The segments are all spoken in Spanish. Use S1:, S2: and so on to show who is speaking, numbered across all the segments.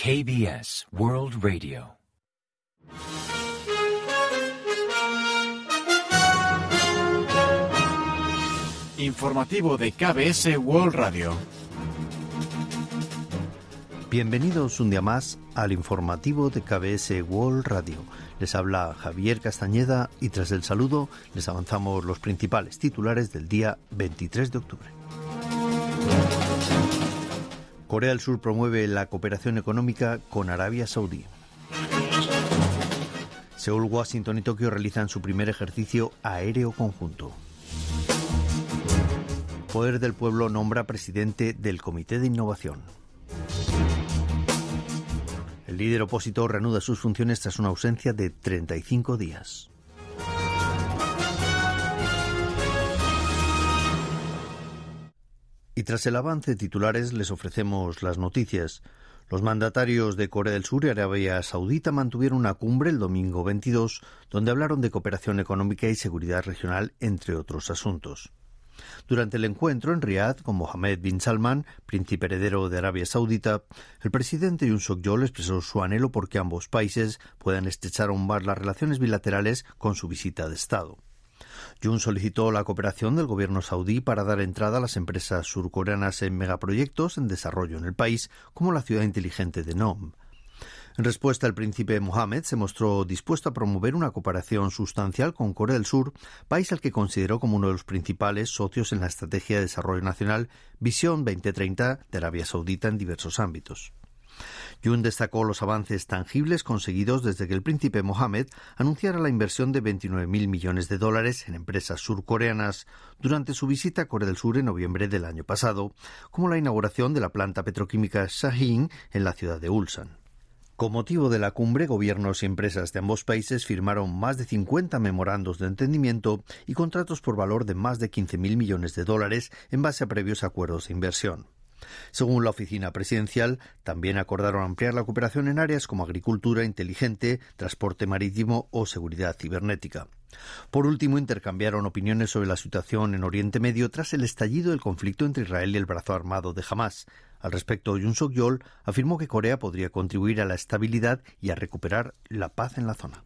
S1: KBS World Radio.
S2: Informativo de KBS World Radio.
S3: Bienvenidos un día más al informativo de KBS World Radio. Les habla Javier Castañeda y tras el saludo les avanzamos los principales titulares del día 23 de octubre. Corea del Sur promueve la cooperación económica con Arabia Saudí. Seúl, Washington y Tokio realizan su primer ejercicio aéreo conjunto. Poder del Pueblo nombra presidente del Comité de Innovación. El líder opositor reanuda sus funciones tras una ausencia de 35 días. Y tras el avance de titulares les ofrecemos las noticias. Los mandatarios de Corea del Sur y Arabia Saudita mantuvieron una cumbre el domingo 22 donde hablaron de cooperación económica y seguridad regional, entre otros asuntos. Durante el encuentro en Riad con Mohammed bin Salman, príncipe heredero de Arabia Saudita, el presidente Yoon Suk-yeol expresó su anhelo por que ambos países puedan estrechar aún más las relaciones bilaterales con su visita de Estado. Jun solicitó la cooperación del gobierno saudí para dar entrada a las empresas surcoreanas en megaproyectos en desarrollo en el país, como la ciudad inteligente de Nom. En respuesta, el príncipe Mohammed se mostró dispuesto a promover una cooperación sustancial con Corea del Sur, país al que consideró como uno de los principales socios en la Estrategia de Desarrollo Nacional Visión 2030 de Arabia Saudita en diversos ámbitos. Yun destacó los avances tangibles conseguidos desde que el príncipe Mohammed anunciara la inversión de 29.000 millones de dólares en empresas surcoreanas durante su visita a Corea del Sur en noviembre del año pasado, como la inauguración de la planta petroquímica Shaheen en la ciudad de Ulsan. Con motivo de la cumbre, gobiernos y empresas de ambos países firmaron más de 50 memorandos de entendimiento y contratos por valor de más de 15.000 millones de dólares en base a previos acuerdos de inversión. Según la oficina presidencial, también acordaron ampliar la cooperación en áreas como agricultura inteligente, transporte marítimo o seguridad cibernética. Por último, intercambiaron opiniones sobre la situación en Oriente Medio tras el estallido del conflicto entre Israel y el brazo armado de Hamas. Al respecto, Yoon Suk-yeol afirmó que Corea podría contribuir a la estabilidad y a recuperar la paz en la zona.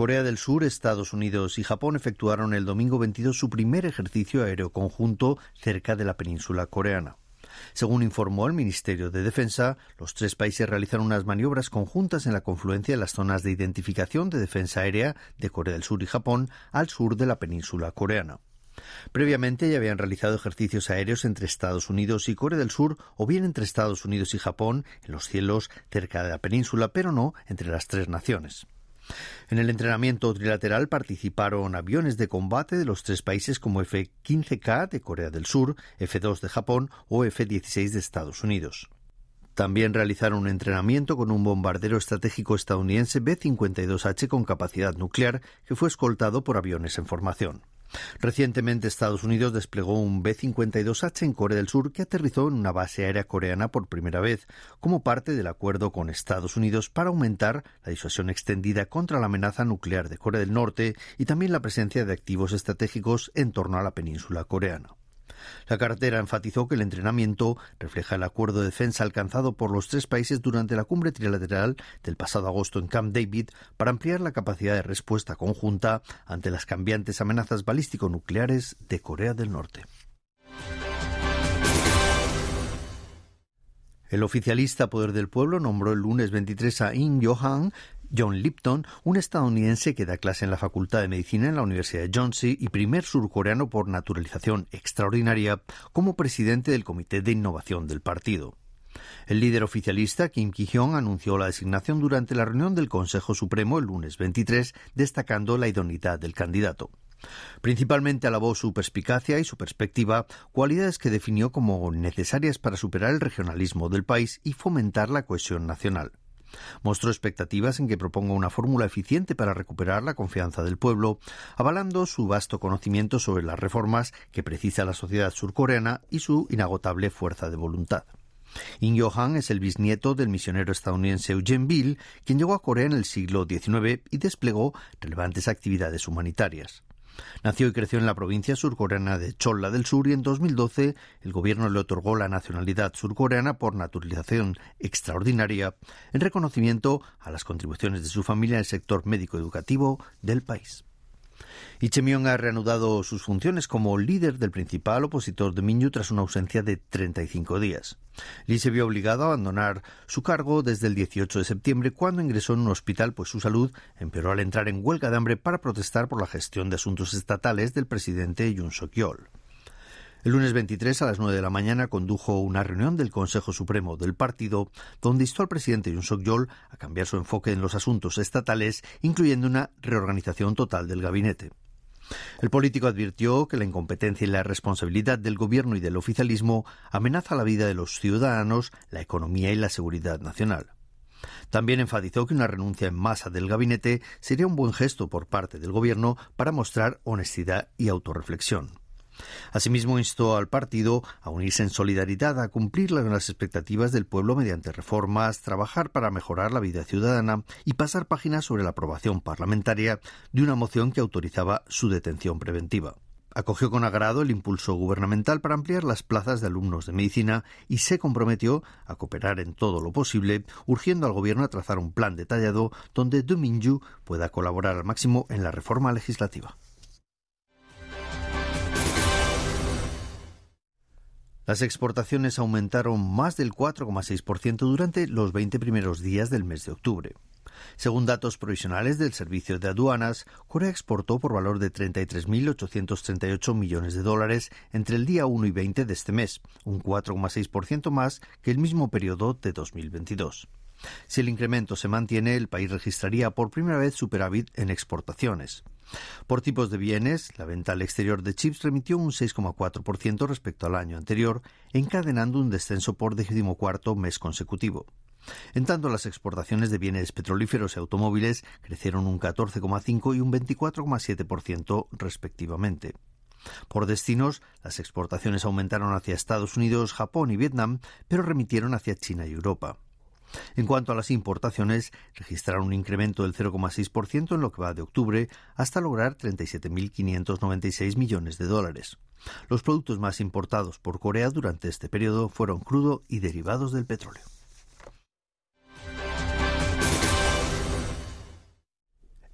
S3: Corea del Sur, Estados Unidos y Japón efectuaron el domingo 22 su primer ejercicio aéreo conjunto cerca de la península coreana. Según informó el Ministerio de Defensa, los tres países realizaron unas maniobras conjuntas en la confluencia de las zonas de identificación de defensa aérea de Corea del Sur y Japón al sur de la península coreana. Previamente ya habían realizado ejercicios aéreos entre Estados Unidos y Corea del Sur o bien entre Estados Unidos y Japón en los cielos cerca de la península, pero no entre las tres naciones. En el entrenamiento trilateral participaron aviones de combate de los tres países como F-15K de Corea del Sur, F-2 de Japón o F-16 de Estados Unidos. También realizaron un entrenamiento con un bombardero estratégico estadounidense B-52H con capacidad nuclear que fue escoltado por aviones en formación. Recientemente Estados Unidos desplegó un B-52H en Corea del Sur que aterrizó en una base aérea coreana por primera vez, como parte del acuerdo con Estados Unidos para aumentar la disuasión extendida contra la amenaza nuclear de Corea del Norte y también la presencia de activos estratégicos en torno a la península coreana. La cartera enfatizó que el entrenamiento refleja el acuerdo de defensa alcanzado por los tres países durante la cumbre trilateral del pasado agosto en Camp David para ampliar la capacidad de respuesta conjunta ante las cambiantes amenazas balístico-nucleares de Corea del Norte. El oficialista Poder del Pueblo nombró el lunes 23 a In Johan John Lipton, un estadounidense que da clase en la Facultad de Medicina en la Universidad de Johnsey y primer surcoreano por naturalización extraordinaria, como presidente del Comité de Innovación del partido. El líder oficialista Kim Ki-hyung anunció la designación durante la reunión del Consejo Supremo el lunes 23, destacando la idoneidad del candidato. Principalmente alabó su perspicacia y su perspectiva, cualidades que definió como necesarias para superar el regionalismo del país y fomentar la cohesión nacional. Mostró expectativas en que proponga una fórmula eficiente para recuperar la confianza del pueblo, avalando su vasto conocimiento sobre las reformas que precisa la sociedad surcoreana y su inagotable fuerza de voluntad. In Johan es el bisnieto del misionero estadounidense Eugene Bill, quien llegó a Corea en el siglo XIX y desplegó relevantes actividades humanitarias. Nació y creció en la provincia surcoreana de Cholla del Sur y en 2012 el gobierno le otorgó la nacionalidad surcoreana por naturalización extraordinaria en reconocimiento a las contribuciones de su familia el sector médico-educativo del país. Y Chemión ha reanudado sus funciones como líder del principal opositor de Minyu tras una ausencia de 35 días. Lee se vio obligado a abandonar su cargo desde el 18 de septiembre cuando ingresó en un hospital pues su salud empeoró al entrar en huelga de hambre para protestar por la gestión de asuntos estatales del presidente Yoon Suk-yeol. El lunes 23 a las 9 de la mañana condujo una reunión del Consejo Supremo del partido donde instó al presidente Yoon Suk-yeol a cambiar su enfoque en los asuntos estatales, incluyendo una reorganización total del gabinete. El político advirtió que la incompetencia y la responsabilidad del gobierno y del oficialismo amenaza la vida de los ciudadanos, la economía y la seguridad nacional. También enfatizó que una renuncia en masa del gabinete sería un buen gesto por parte del gobierno para mostrar honestidad y autorreflexión. Asimismo, instó al partido a unirse en solidaridad, a cumplir las expectativas del pueblo mediante reformas, trabajar para mejorar la vida ciudadana y pasar páginas sobre la aprobación parlamentaria de una moción que autorizaba su detención preventiva. Acogió con agrado el impulso gubernamental para ampliar las plazas de alumnos de medicina y se comprometió a cooperar en todo lo posible, urgiendo al gobierno a trazar un plan detallado donde Du Minju pueda colaborar al máximo en la reforma legislativa. Las exportaciones aumentaron más del 4,6% durante los 20 primeros días del mes de octubre. Según datos provisionales del Servicio de Aduanas, Corea exportó por valor de 33.838 millones de dólares entre el día 1 y 20 de este mes, un 4,6% más que el mismo periodo de 2022. Si el incremento se mantiene, el país registraría por primera vez superávit en exportaciones. Por tipos de bienes, la venta al exterior de chips remitió un 6,4% respecto al año anterior, encadenando un descenso por decimocuarto mes consecutivo. En tanto, las exportaciones de bienes petrolíferos y automóviles crecieron un 14,5 y un 24,7% respectivamente. Por destinos, las exportaciones aumentaron hacia Estados Unidos, Japón y Vietnam, pero remitieron hacia China y Europa. En cuanto a las importaciones, registraron un incremento del 0,6% en lo que va de octubre hasta lograr 37.596 millones de dólares. Los productos más importados por Corea durante este periodo fueron crudo y derivados del petróleo.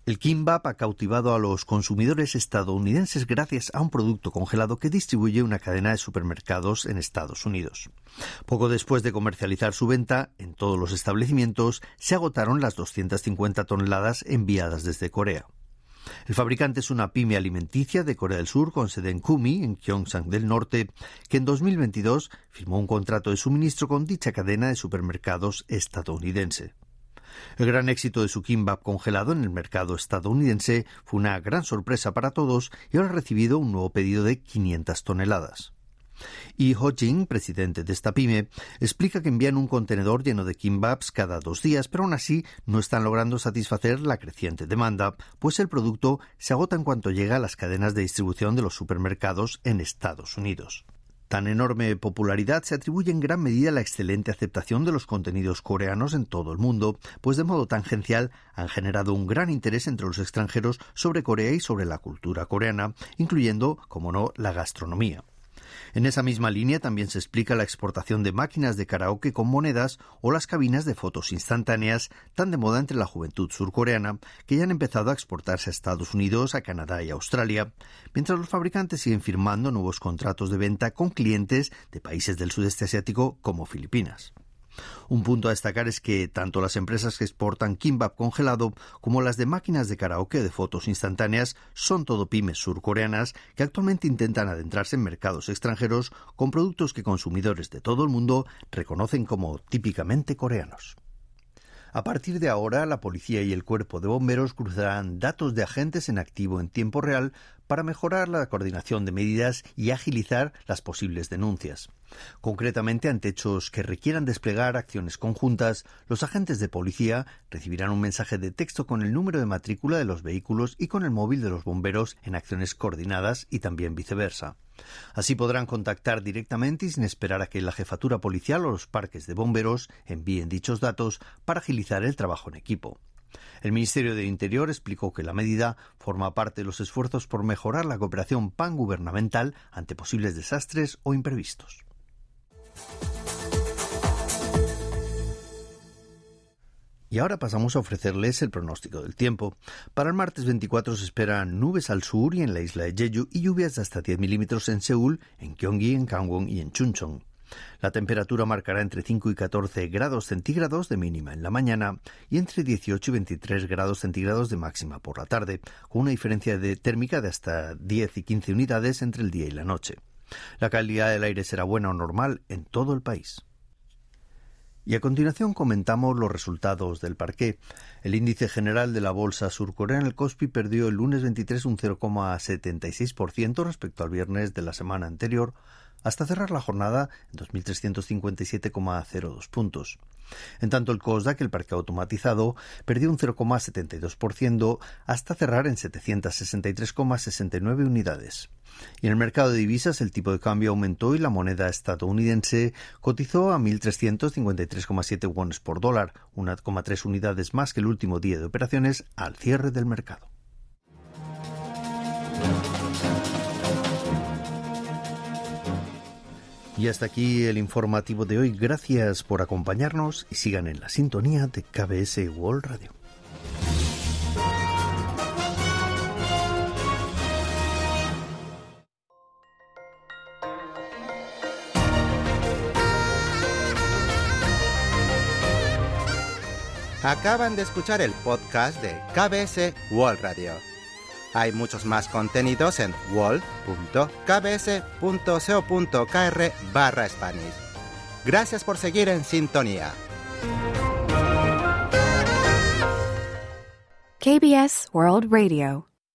S3: El kimbap ha cautivado a los consumidores estadounidenses gracias a un producto congelado que distribuye una cadena de supermercados en Estados Unidos. Poco después de comercializar su venta en todos los establecimientos, se agotaron las 250 toneladas enviadas desde Corea. El fabricante es una pyme alimenticia de Corea del Sur con sede en Kumi, en Gyeongsang del Norte, que en 2022 firmó un contrato de suministro con dicha cadena de supermercados estadounidense. El gran éxito de su kimbap congelado en el mercado estadounidense fue una gran sorpresa para todos y ahora ha recibido un nuevo pedido de 500 toneladas. Y Ho Jing, presidente de esta pyme, explica que envían un contenedor lleno de kimbaps cada dos días, pero aún así no están logrando satisfacer la creciente demanda, pues el producto se agota en cuanto llega a las cadenas de distribución de los supermercados en Estados Unidos. Tan enorme popularidad se atribuye en gran medida a la excelente aceptación de los contenidos coreanos en todo el mundo, pues de modo tangencial han generado un gran interés entre los extranjeros sobre Corea y sobre la cultura coreana, incluyendo, como no, la gastronomía. En esa misma línea también se explica la exportación de máquinas de karaoke con monedas o las cabinas de fotos instantáneas, tan de moda entre la juventud surcoreana, que ya han empezado a exportarse a Estados Unidos, a Canadá y a Australia, mientras los fabricantes siguen firmando nuevos contratos de venta con clientes de países del sudeste asiático como Filipinas. Un punto a destacar es que tanto las empresas que exportan kimbap congelado como las de máquinas de karaoke de fotos instantáneas son todo pymes surcoreanas que actualmente intentan adentrarse en mercados extranjeros con productos que consumidores de todo el mundo reconocen como típicamente coreanos. A partir de ahora, la policía y el cuerpo de bomberos cruzarán datos de agentes en activo en tiempo real para mejorar la coordinación de medidas y agilizar las posibles denuncias. Concretamente, ante hechos que requieran desplegar acciones conjuntas, los agentes de policía recibirán un mensaje de texto con el número de matrícula de los vehículos y con el móvil de los bomberos en acciones coordinadas y también viceversa. Así podrán contactar directamente y sin esperar a que la jefatura policial o los parques de bomberos envíen dichos datos para agilizar el trabajo en equipo. El Ministerio de Interior explicó que la medida forma parte de los esfuerzos por mejorar la cooperación pangubernamental ante posibles desastres o imprevistos. Y ahora pasamos a ofrecerles el pronóstico del tiempo. Para el martes 24 se esperan nubes al sur y en la isla de Jeju y lluvias de hasta 10 milímetros en Seúl, en Gyeonggi, en Gangwon y en Chuncheon. La temperatura marcará entre 5 y 14 grados centígrados de mínima en la mañana y entre 18 y 23 grados centígrados de máxima por la tarde, con una diferencia de térmica de hasta 10 y 15 unidades entre el día y la noche. La calidad del aire será buena o normal en todo el país. Y a continuación comentamos los resultados del parqué. El índice general de la bolsa surcoreana, el Kospi, perdió el lunes 23 un 0,76% respecto al viernes de la semana anterior, hasta cerrar la jornada en 2.357,02 puntos. En tanto, el COSDAC, el parque automatizado, perdió un 0,72% hasta cerrar en 763,69 unidades. Y en el mercado de divisas el tipo de cambio aumentó y la moneda estadounidense cotizó a 1.353,7 wones por dólar, 1,3 unidades más que el último día de operaciones al cierre del mercado. Y hasta aquí el informativo de hoy. Gracias por acompañarnos y sigan en la sintonía de KBS World Radio.
S4: Acaban de escuchar el podcast de KBS World Radio. Hay muchos más contenidos en wall.kbs.co.kr barra Spanish. Gracias por seguir en sintonía.
S5: KBS World Radio